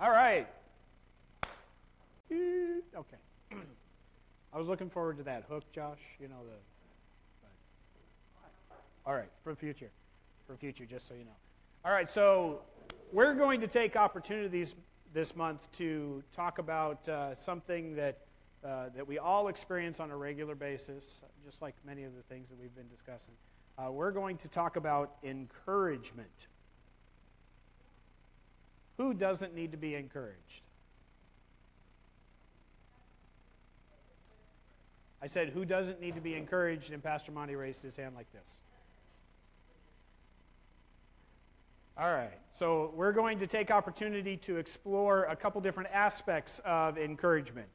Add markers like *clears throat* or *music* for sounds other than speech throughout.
All right. *clears throat* Okay. *clears throat* I was looking forward to that hook, Josh. You know the. All right, for future, for future, just so you know. All right, so we're going to take opportunities this month to talk about uh, something that uh, that we all experience on a regular basis, just like many of the things that we've been discussing. Uh, we're going to talk about encouragement. Who doesn't need to be encouraged? I said, Who doesn't need to be encouraged? And Pastor Monty raised his hand like this. All right, so we're going to take opportunity to explore a couple different aspects of encouragement.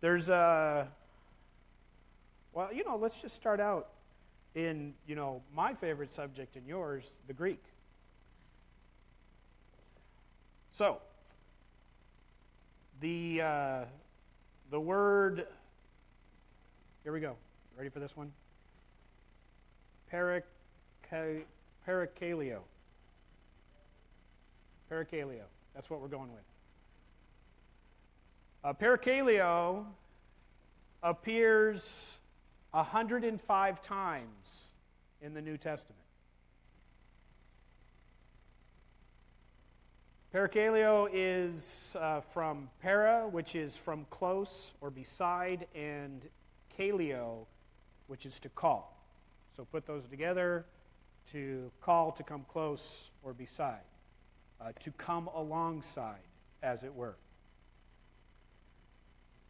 There's a, well, you know, let's just start out in, you know, my favorite subject and yours, the Greek. So, the, uh, the word, here we go. Ready for this one? Parakaleo. Parakaleo. That's what we're going with. Uh, parakaleo appears 105 times in the New Testament. Parakaleo is uh, from para, which is from close or beside, and kaleo, which is to call. So put those together to call, to come close or beside, uh, to come alongside, as it were.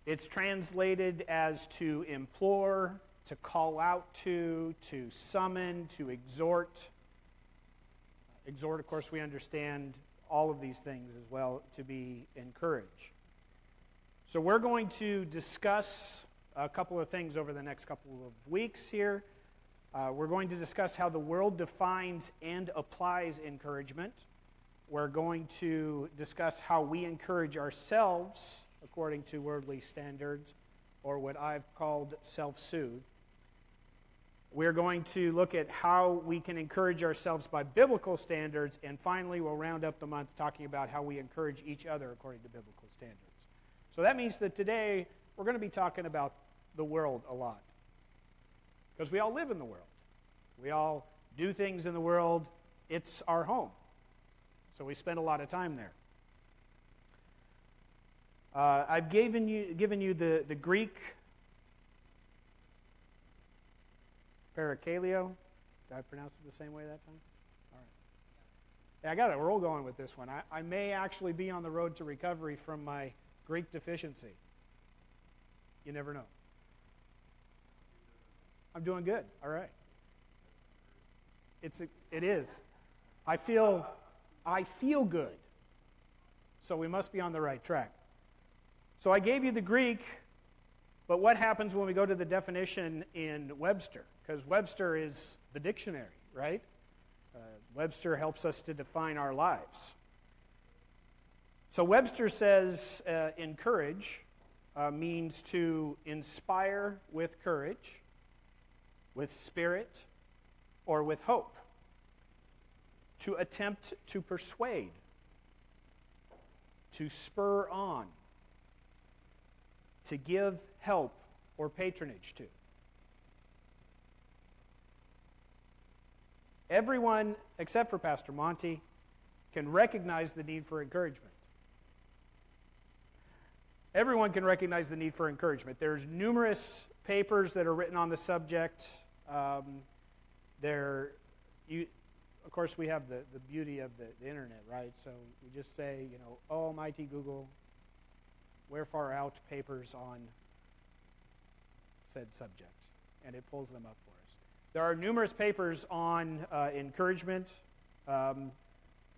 It's translated as to implore, to call out to, to summon, to exhort. Exhort, of course, we understand all of these things as well to be encouraged. So, we're going to discuss a couple of things over the next couple of weeks here. Uh, we're going to discuss how the world defines and applies encouragement. We're going to discuss how we encourage ourselves according to worldly standards, or what I've called self soothe. We're going to look at how we can encourage ourselves by biblical standards, and finally, we'll round up the month talking about how we encourage each other according to biblical standards. So that means that today we're going to be talking about the world a lot. Because we all live in the world, we all do things in the world, it's our home. So we spend a lot of time there. Uh, I've given you, given you the, the Greek parakaleo. Did I pronounce it the same way that time? All right. Yeah, I got a roll going with this one. I, I may actually be on the road to recovery from my Greek deficiency. You never know. I'm doing good. All right. It's a, it is. I feel I feel good. So we must be on the right track. So I gave you the Greek, but what happens when we go to the definition in Webster? Because Webster is the dictionary, right? Uh, Webster helps us to define our lives. So Webster says uh, encourage uh, means to inspire with courage, with spirit, or with hope. To attempt to persuade, to spur on, to give help or patronage to. Everyone, except for Pastor Monty, can recognize the need for encouragement. Everyone can recognize the need for encouragement. There's numerous papers that are written on the subject. Um, there, you, of course, we have the, the beauty of the, the internet, right? So we just say, you know, oh, almighty Google, where far out papers on said subject, and it pulls them up for us. There are numerous papers on uh, encouragement. Um,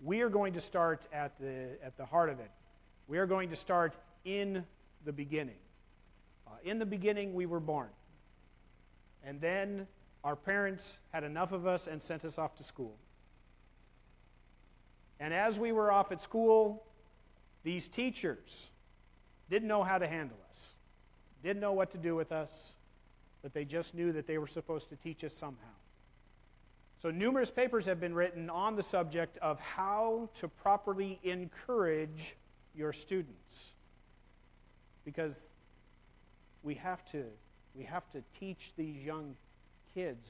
we are going to start at the, at the heart of it. We are going to start in the beginning. Uh, in the beginning, we were born. And then our parents had enough of us and sent us off to school. And as we were off at school, these teachers didn't know how to handle us, didn't know what to do with us, but they just knew that they were supposed to teach us somehow. So, numerous papers have been written on the subject of how to properly encourage your students. Because we have to we have to teach these young kids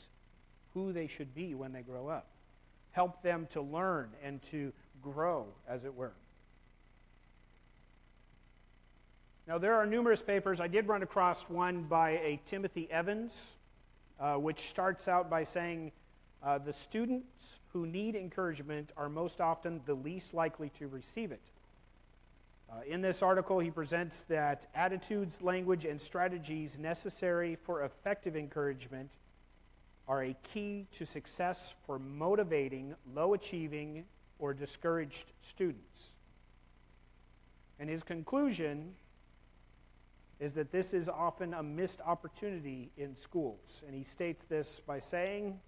who they should be when they grow up. Help them to learn and to grow as it were now there are numerous papers i did run across one by a timothy evans uh, which starts out by saying uh, the students who need encouragement are most often the least likely to receive it uh, in this article, he presents that attitudes, language, and strategies necessary for effective encouragement are a key to success for motivating low achieving or discouraged students. And his conclusion is that this is often a missed opportunity in schools. And he states this by saying,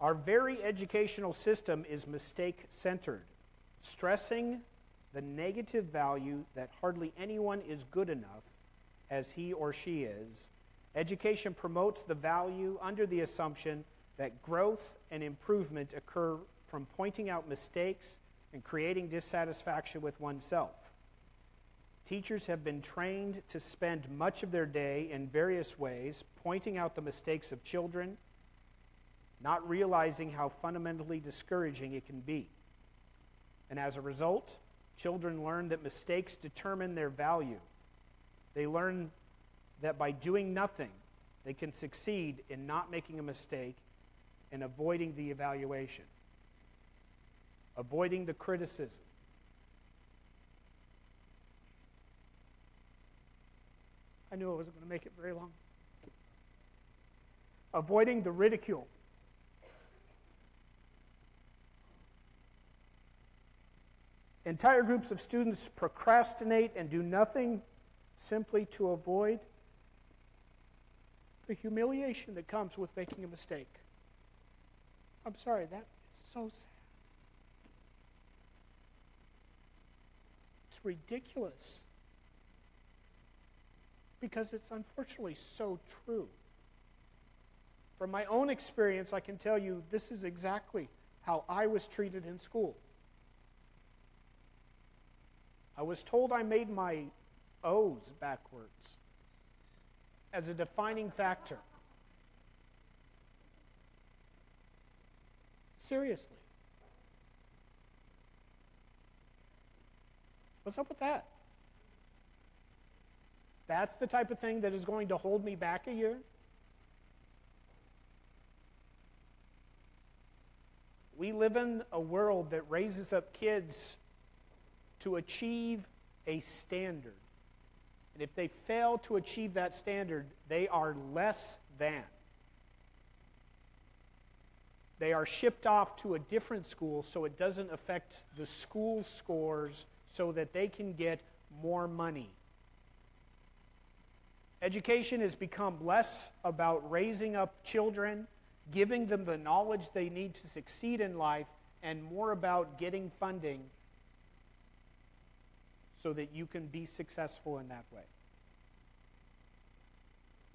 Our very educational system is mistake centered, stressing the negative value that hardly anyone is good enough as he or she is. Education promotes the value under the assumption that growth and improvement occur from pointing out mistakes and creating dissatisfaction with oneself. Teachers have been trained to spend much of their day in various ways pointing out the mistakes of children, not realizing how fundamentally discouraging it can be. And as a result, Children learn that mistakes determine their value. They learn that by doing nothing, they can succeed in not making a mistake and avoiding the evaluation, avoiding the criticism. I knew I wasn't going to make it very long. Avoiding the ridicule. Entire groups of students procrastinate and do nothing simply to avoid the humiliation that comes with making a mistake. I'm sorry, that is so sad. It's ridiculous. Because it's unfortunately so true. From my own experience, I can tell you this is exactly how I was treated in school. I was told I made my O's backwards as a defining factor. Seriously. What's up with that? That's the type of thing that is going to hold me back a year? We live in a world that raises up kids to achieve a standard. And if they fail to achieve that standard, they are less than. They are shipped off to a different school so it doesn't affect the school scores so that they can get more money. Education has become less about raising up children, giving them the knowledge they need to succeed in life, and more about getting funding so that you can be successful in that way.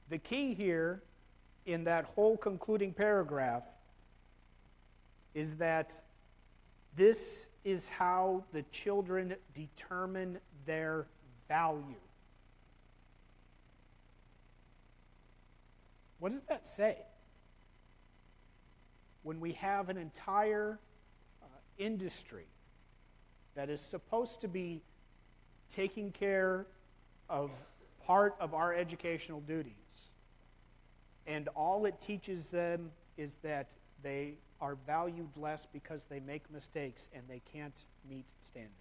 The key here in that whole concluding paragraph is that this is how the children determine their value. What does that say? When we have an entire uh, industry that is supposed to be taking care of part of our educational duties. And all it teaches them is that they are valued less because they make mistakes and they can't meet standards.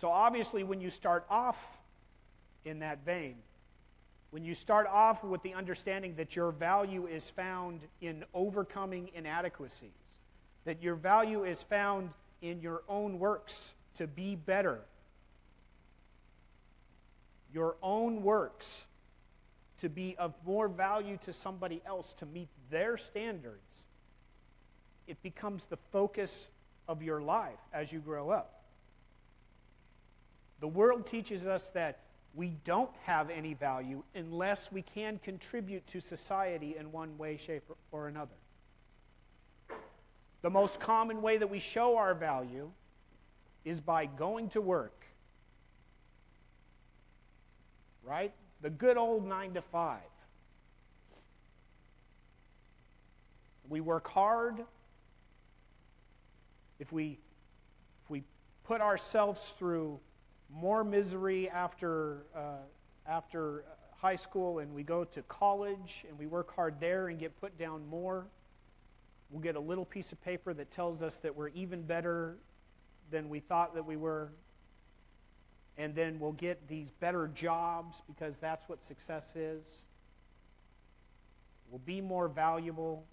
So, obviously, when you start off in that vein, when you start off with the understanding that your value is found in overcoming inadequacies, that your value is found in your own works to be better. Your own works to be of more value to somebody else, to meet their standards. It becomes the focus of your life as you grow up. The world teaches us that we don't have any value unless we can contribute to society in one way, shape, or another. The most common way that we show our value is by going to work. Right? The good old nine to five. We work hard. If we, if we put ourselves through more misery after, uh, after high school and we go to college and we work hard there and get put down more, we'll get a little piece of paper that tells us that we're even better than we thought that we were. And then we'll get these better jobs because that's what success is. We'll be more valuable.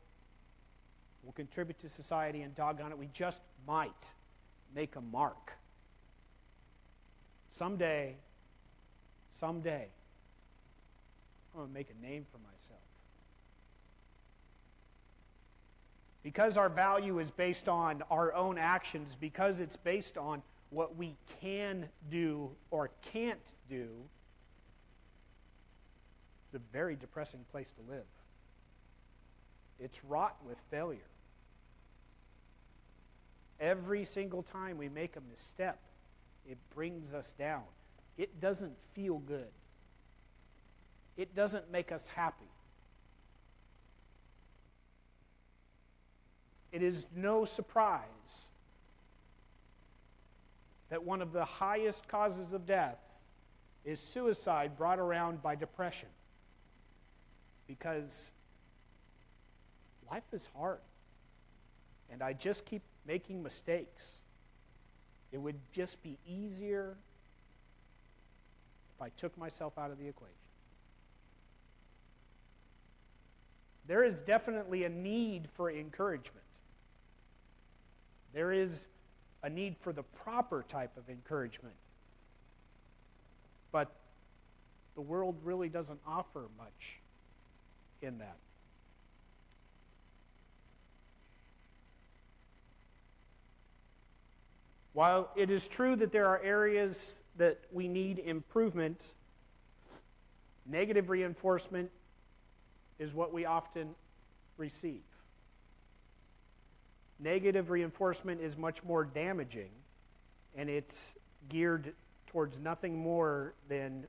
We'll contribute to society, and doggone it, we just might make a mark. Someday, someday, I'm going to make a name for myself. Because our value is based on our own actions, because it's based on what we can do or can't do, it's a very depressing place to live. It's wrought with failure. Every single time we make a misstep, it brings us down. It doesn't feel good. It doesn't make us happy. It is no surprise that one of the highest causes of death is suicide brought around by depression. Because life is hard. And I just keep making mistakes. It would just be easier if I took myself out of the equation. There is definitely a need for encouragement. There is a need for the proper type of encouragement. But the world really doesn't offer much in that. While it is true that there are areas that we need improvement, negative reinforcement is what we often receive. Negative reinforcement is much more damaging, and it's geared towards nothing more than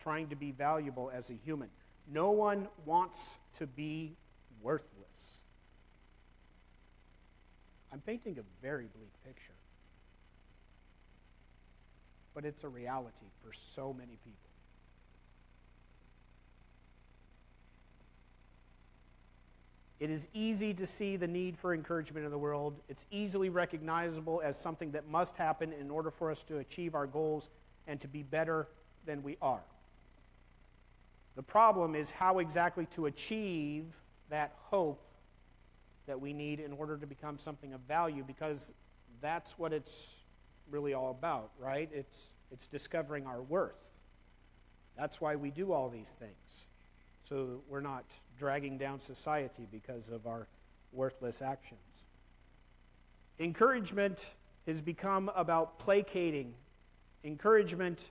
trying to be valuable as a human. No one wants to be worthless. I'm painting a very bleak picture. But it's a reality for so many people. It is easy to see the need for encouragement in the world. It's easily recognizable as something that must happen in order for us to achieve our goals and to be better than we are. The problem is how exactly to achieve that hope that we need in order to become something of value because that's what it's really all about, right? It's, it's discovering our worth. That's why we do all these things so we're not dragging down society because of our worthless actions. Encouragement has become about placating. Encouragement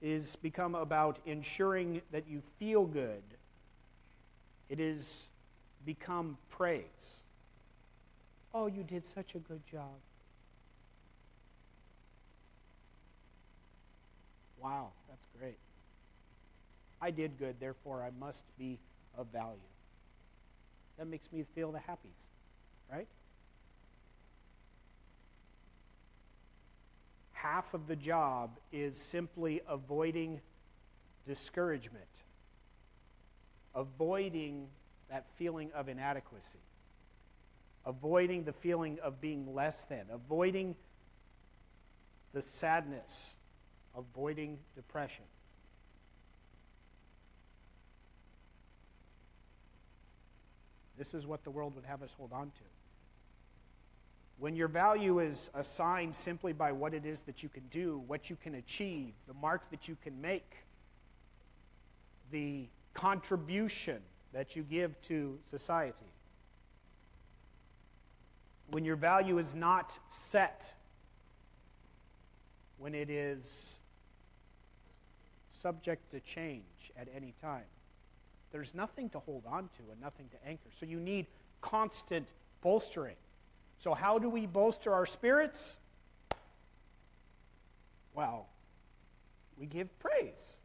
is become about ensuring that you feel good. It is become praise. Oh, you did such a good job. Wow, that's great. I did good, therefore I must be of value. That makes me feel the happies, right? Half of the job is simply avoiding discouragement, avoiding that feeling of inadequacy, avoiding the feeling of being less than, avoiding the sadness, avoiding depression. This is what the world would have us hold on to. When your value is assigned simply by what it is that you can do, what you can achieve, the mark that you can make, the contribution that you give to society, when your value is not set, when it is subject to change at any time, there's nothing to hold on to and nothing to anchor. So you need constant bolstering. So, how do we bolster our spirits? Well, we give praise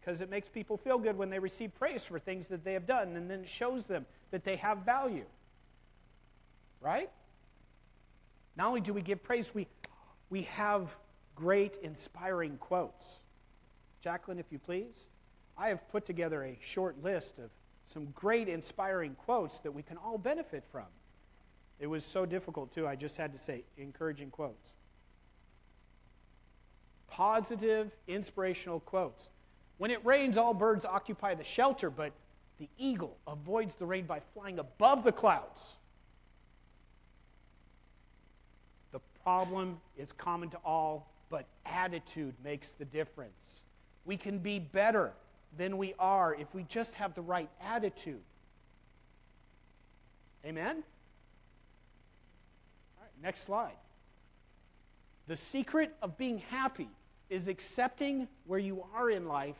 because it makes people feel good when they receive praise for things that they have done, and then it shows them that they have value. Right? Not only do we give praise, we, we have great inspiring quotes. Jacqueline, if you please. I have put together a short list of some great inspiring quotes that we can all benefit from. It was so difficult, too. I just had to say encouraging quotes. Positive, inspirational quotes. When it rains, all birds occupy the shelter, but the eagle avoids the rain by flying above the clouds. The problem is common to all, but attitude makes the difference. We can be better than we are if we just have the right attitude. Amen? All right, next slide. The secret of being happy is accepting where you are in life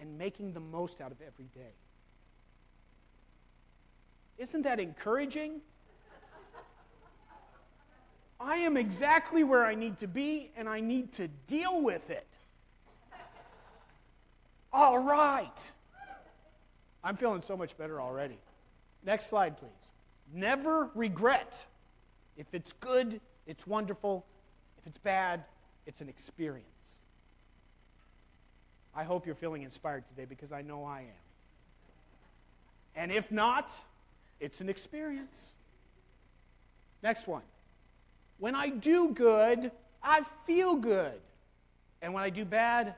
and making the most out of every day. Isn't that encouraging? I am exactly where I need to be, and I need to deal with it. All right. I'm feeling so much better already. Next slide, please. Never regret. If it's good, it's wonderful. If it's bad, it's an experience. I hope you're feeling inspired today because I know I am. And if not, it's an experience. Next one. When I do good, I feel good. And when I do bad,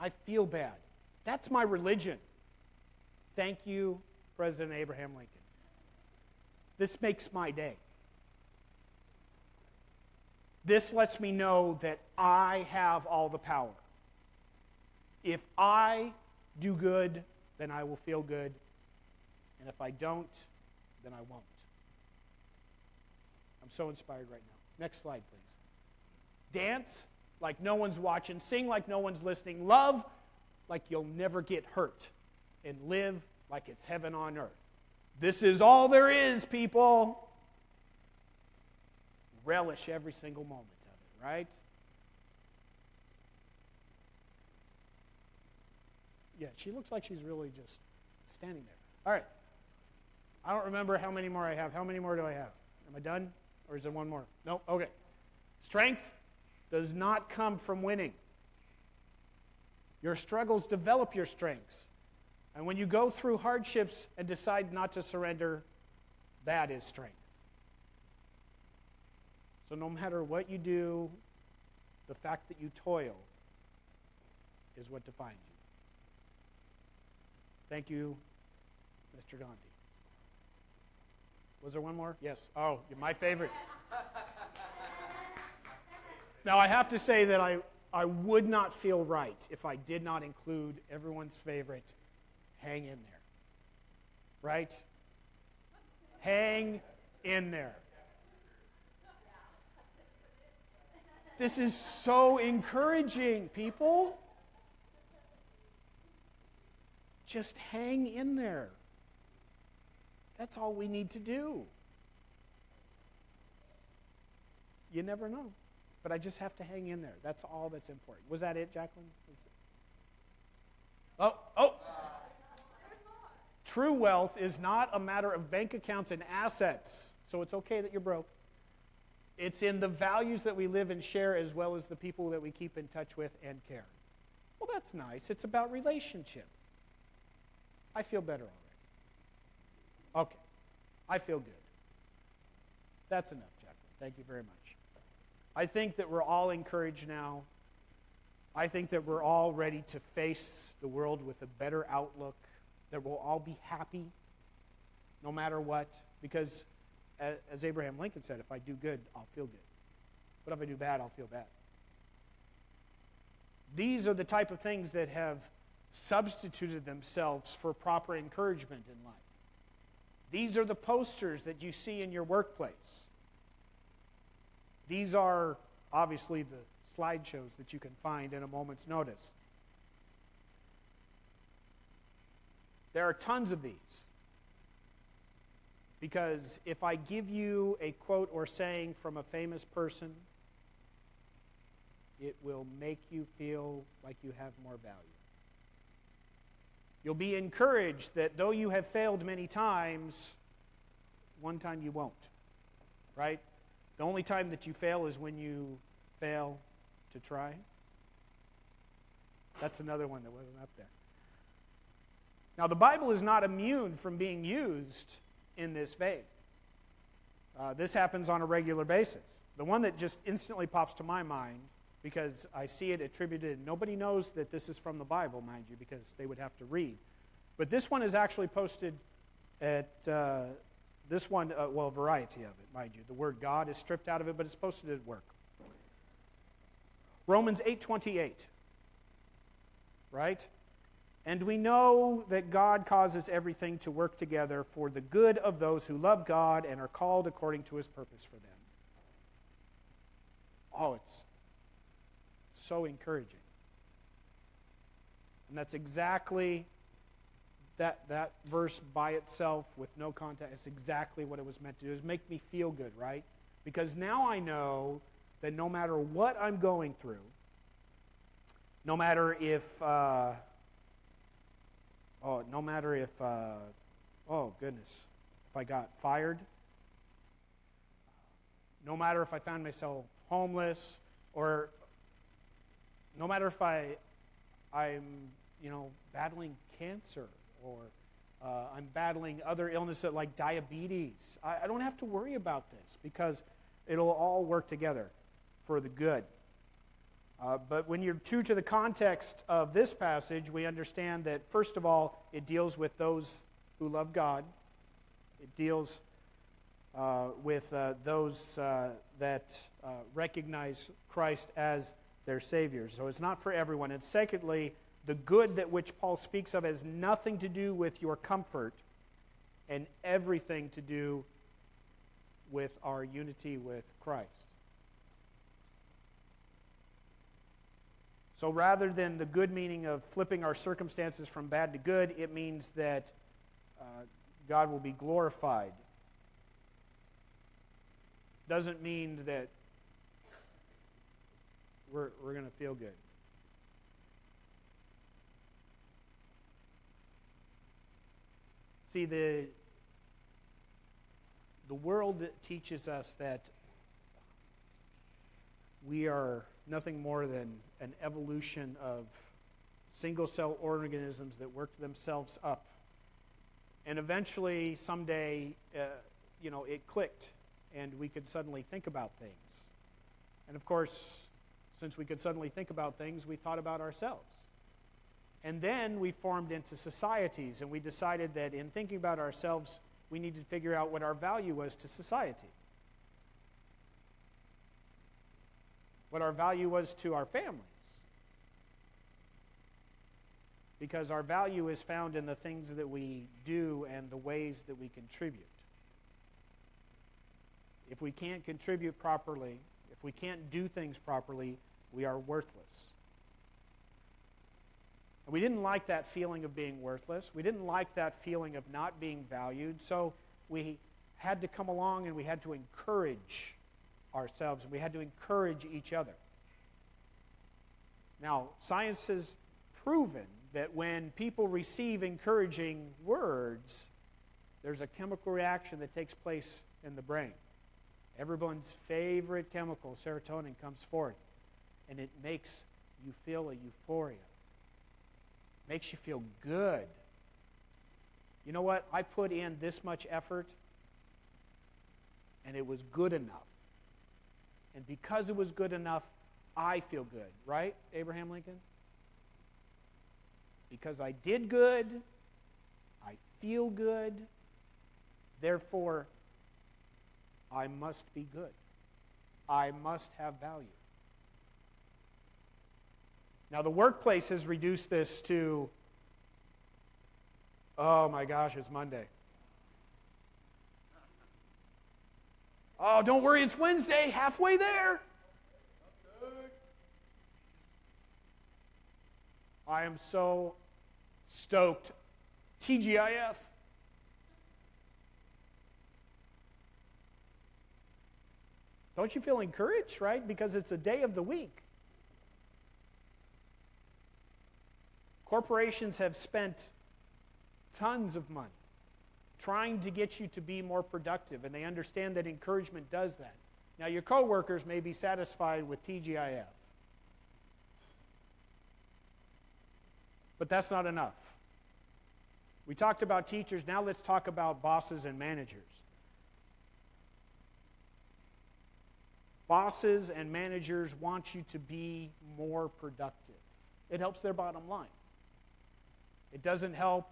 I feel bad. That's my religion. Thank you, President Abraham Lincoln. This makes my day. This lets me know that I have all the power. If I do good, then I will feel good. And if I don't, then I won't. I'm so inspired right now. Next slide, please. Dance like no one's watching, sing like no one's listening, love like you'll never get hurt, and live like it's heaven on earth. This is all there is, people. Relish every single moment of it, right? Yeah, she looks like she's really just standing there. All right. I don't remember how many more I have. How many more do I have? Am I done? Or is there one more? No? Okay. Strength does not come from winning. Your struggles develop your strengths. And when you go through hardships and decide not to surrender, that is strength. So no matter what you do, the fact that you toil is what defines you. Thank you, Mr. Gandhi. Was there one more? Yes. Oh, my favorite. *laughs* now, I have to say that I, I would not feel right if I did not include everyone's favorite hang in there. Right? Hang in there. This is so encouraging, people. Just hang in there. That's all we need to do. You never know. But I just have to hang in there. That's all that's important. Was that it, Jacqueline? Oh, oh. True wealth is not a matter of bank accounts and assets. So it's okay that you're broke. It's in the values that we live and share as well as the people that we keep in touch with and care. Well, that's nice. It's about relationship. I feel better already. Okay. I feel good. That's enough, Jacqueline. Thank you very much. I think that we're all encouraged now. I think that we're all ready to face the world with a better outlook, that we'll all be happy no matter what. Because, as Abraham Lincoln said, if I do good, I'll feel good. But if I do bad, I'll feel bad. These are the type of things that have substituted themselves for proper encouragement in life. These are the posters that you see in your workplace. These are obviously the slideshows that you can find in a moment's notice. There are tons of these. Because if I give you a quote or saying from a famous person, it will make you feel like you have more value. You'll be encouraged that though you have failed many times, one time you won't. Right? The only time that you fail is when you fail to try. That's another one that wasn't up there. Now, the Bible is not immune from being used in this vein. Uh, this happens on a regular basis. The one that just instantly pops to my mind, because I see it attributed, nobody knows that this is from the Bible, mind you, because they would have to read. But this one is actually posted at uh, this one, uh, well, variety of it, mind you. The word God is stripped out of it, but it's supposed to work. Romans 8:28. Right? And we know that God causes everything to work together for the good of those who love God and are called according to his purpose for them. Oh, it's so encouraging. And that's exactly that, that verse by itself with no context. is exactly what it was meant to do, is make me feel good, right? Because now I know that no matter what I'm going through, no matter if. Uh, Oh, no matter if, uh, oh goodness, if I got fired, no matter if I found myself homeless, or no matter if I, I'm, you know, battling cancer, or uh, I'm battling other illnesses like diabetes. I, I don't have to worry about this because it'll all work together for the good. Uh, but when you're true to the context of this passage, we understand that, first of all, it deals with those who love God. It deals uh, with uh, those uh, that uh, recognize Christ as their Savior. So it's not for everyone. And secondly, the good that which Paul speaks of has nothing to do with your comfort and everything to do with our unity with Christ. So rather than the good meaning of flipping our circumstances from bad to good, it means that uh, God will be glorified. Doesn't mean that we're, we're going to feel good. See, the, the world teaches us that we are nothing more than an evolution of single cell organisms that worked themselves up. And eventually, someday, uh, you know, it clicked and we could suddenly think about things. And of course, since we could suddenly think about things, we thought about ourselves. And then we formed into societies and we decided that in thinking about ourselves, we needed to figure out what our value was to society. what our value was to our families. Because our value is found in the things that we do and the ways that we contribute. If we can't contribute properly, if we can't do things properly, we are worthless. And we didn't like that feeling of being worthless. We didn't like that feeling of not being valued. So we had to come along and we had to encourage ourselves, and we had to encourage each other. Now, science has proven that when people receive encouraging words, there's a chemical reaction that takes place in the brain. Everyone's favorite chemical, serotonin, comes forth, and it makes you feel a euphoria. Makes you feel good. You know what? I put in this much effort, and it was good enough. And because it was good enough, I feel good. Right, Abraham Lincoln? Because I did good, I feel good, therefore, I must be good. I must have value. Now, the workplace has reduced this to, oh my gosh, it's Monday. Oh, don't worry, it's Wednesday, halfway there. I am so stoked. TGIF. Don't you feel encouraged, right? Because it's a day of the week. Corporations have spent tons of money trying to get you to be more productive, and they understand that encouragement does that. Now, your coworkers may be satisfied with TGIF, but that's not enough. We talked about teachers, now let's talk about bosses and managers. Bosses and managers want you to be more productive. It helps their bottom line. It doesn't help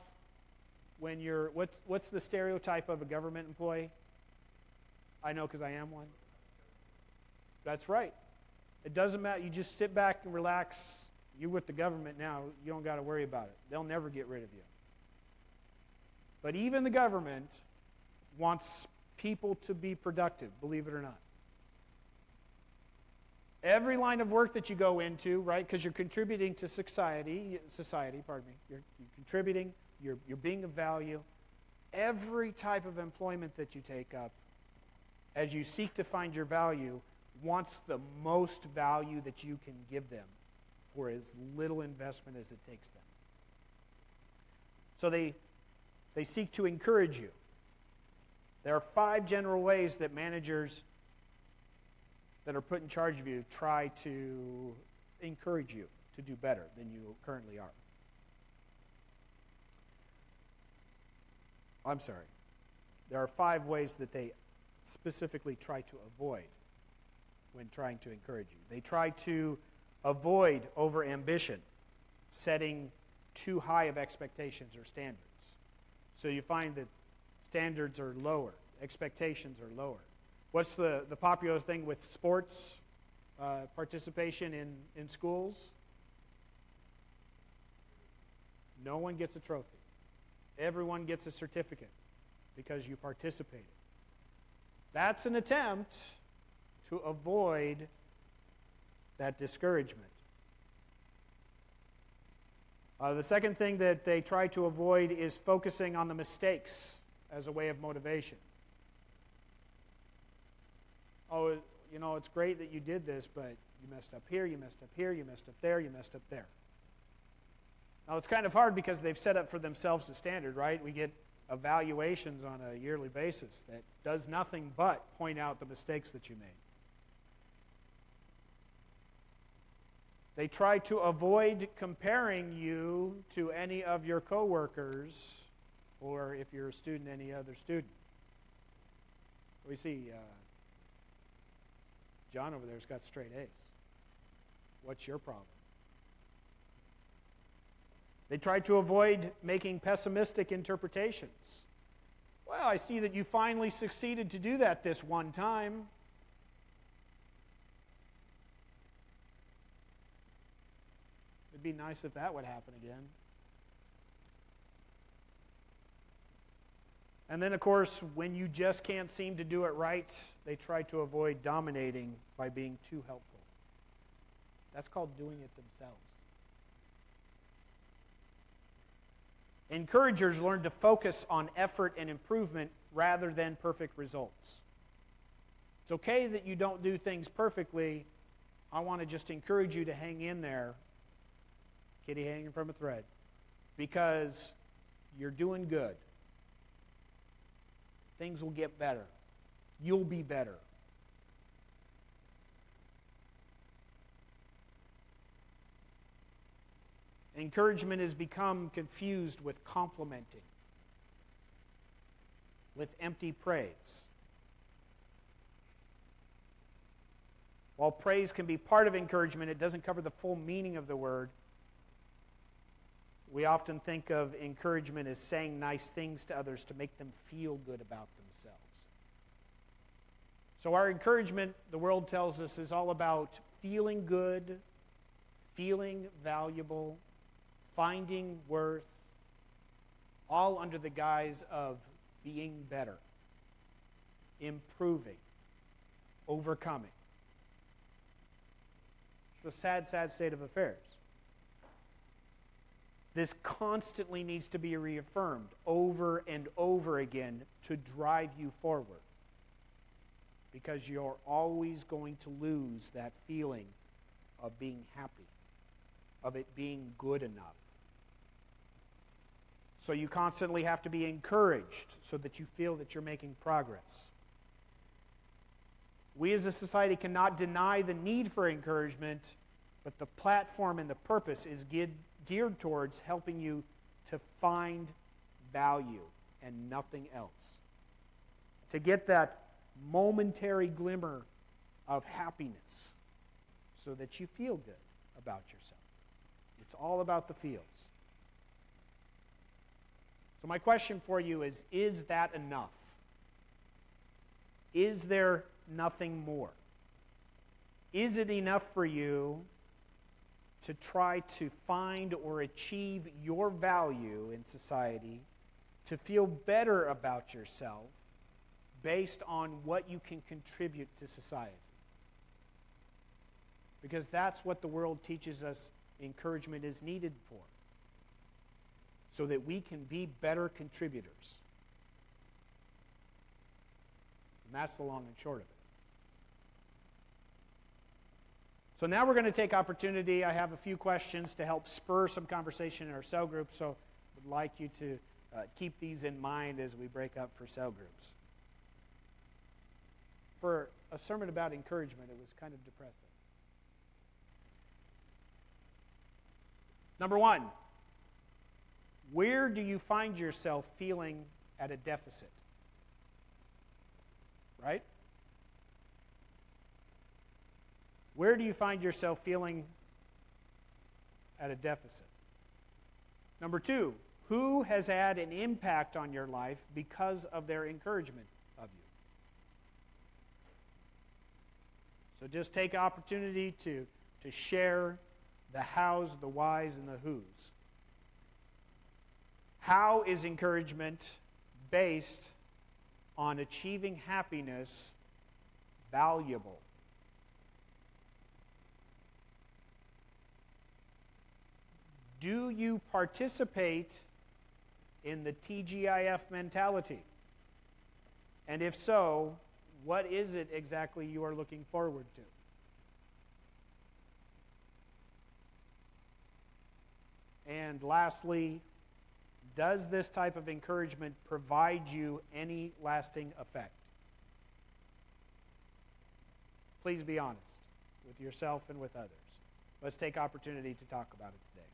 when you're, what's, what's the stereotype of a government employee? I know because I am one. That's right. It doesn't matter. You just sit back and relax. You're with the government now. You don't got to worry about it. They'll never get rid of you. But even the government wants people to be productive, believe it or not. Every line of work that you go into, right, because you're contributing to society, society, pardon me, you're, you're contributing, you're, you're being of value. Every type of employment that you take up, as you seek to find your value, wants the most value that you can give them for as little investment as it takes them. So they, they seek to encourage you. There are five general ways that managers that are put in charge of you try to encourage you to do better than you currently are. I'm sorry. There are five ways that they specifically try to avoid when trying to encourage you. They try to avoid over ambition, setting too high of expectations or standards. So you find that standards are lower, expectations are lower. What's the, the popular thing with sports uh, participation in, in schools? No one gets a trophy. Everyone gets a certificate because you participated. That's an attempt to avoid that discouragement. Uh, the second thing that they try to avoid is focusing on the mistakes as a way of motivation oh, you know, it's great that you did this, but you messed up here, you messed up here, you messed up there, you messed up there. Now, it's kind of hard because they've set up for themselves a standard, right? We get evaluations on a yearly basis that does nothing but point out the mistakes that you made. They try to avoid comparing you to any of your coworkers or if you're a student, any other student. We see uh, John over there's got straight A's. What's your problem? They tried to avoid making pessimistic interpretations. Well, I see that you finally succeeded to do that this one time. It'd be nice if that would happen again. And then, of course, when you just can't seem to do it right, they try to avoid dominating by being too helpful. That's called doing it themselves. Encouragers learn to focus on effort and improvement rather than perfect results. It's okay that you don't do things perfectly. I want to just encourage you to hang in there, kitty hanging from a thread, because you're doing good things will get better. You'll be better. Encouragement has become confused with complimenting, with empty praise. While praise can be part of encouragement, it doesn't cover the full meaning of the word. We often think of encouragement as saying nice things to others to make them feel good about themselves. So, our encouragement, the world tells us, is all about feeling good, feeling valuable, finding worth, all under the guise of being better, improving, overcoming. It's a sad, sad state of affairs. This constantly needs to be reaffirmed over and over again to drive you forward. because you're always going to lose that feeling of being happy, of it being good enough. So you constantly have to be encouraged so that you feel that you're making progress. We as a society cannot deny the need for encouragement, but the platform and the purpose is geared towards helping you to find value and nothing else. To get that momentary glimmer of happiness so that you feel good about yourself. It's all about the feels. So, my question for you is Is that enough? Is there nothing more? Is it enough for you to try to find or achieve your value in society, to feel better about yourself based on what you can contribute to society? Because that's what the world teaches us encouragement is needed for so that we can be better contributors. And that's the long and short of it. So now we're going to take opportunity. I have a few questions to help spur some conversation in our cell group, so I would like you to uh, keep these in mind as we break up for cell groups. For a sermon about encouragement, it was kind of depressing. Number one, where do you find yourself feeling at a deficit? Right? Where do you find yourself feeling at a deficit? Number two, who has had an impact on your life because of their encouragement of you? So just take opportunity to, to share the hows, the whys, and the whos. How is encouragement based on achieving happiness valuable? Do you participate in the TGIF mentality? And if so, what is it exactly you are looking forward to? And lastly, does this type of encouragement provide you any lasting effect? Please be honest with yourself and with others. Let's take opportunity to talk about it today.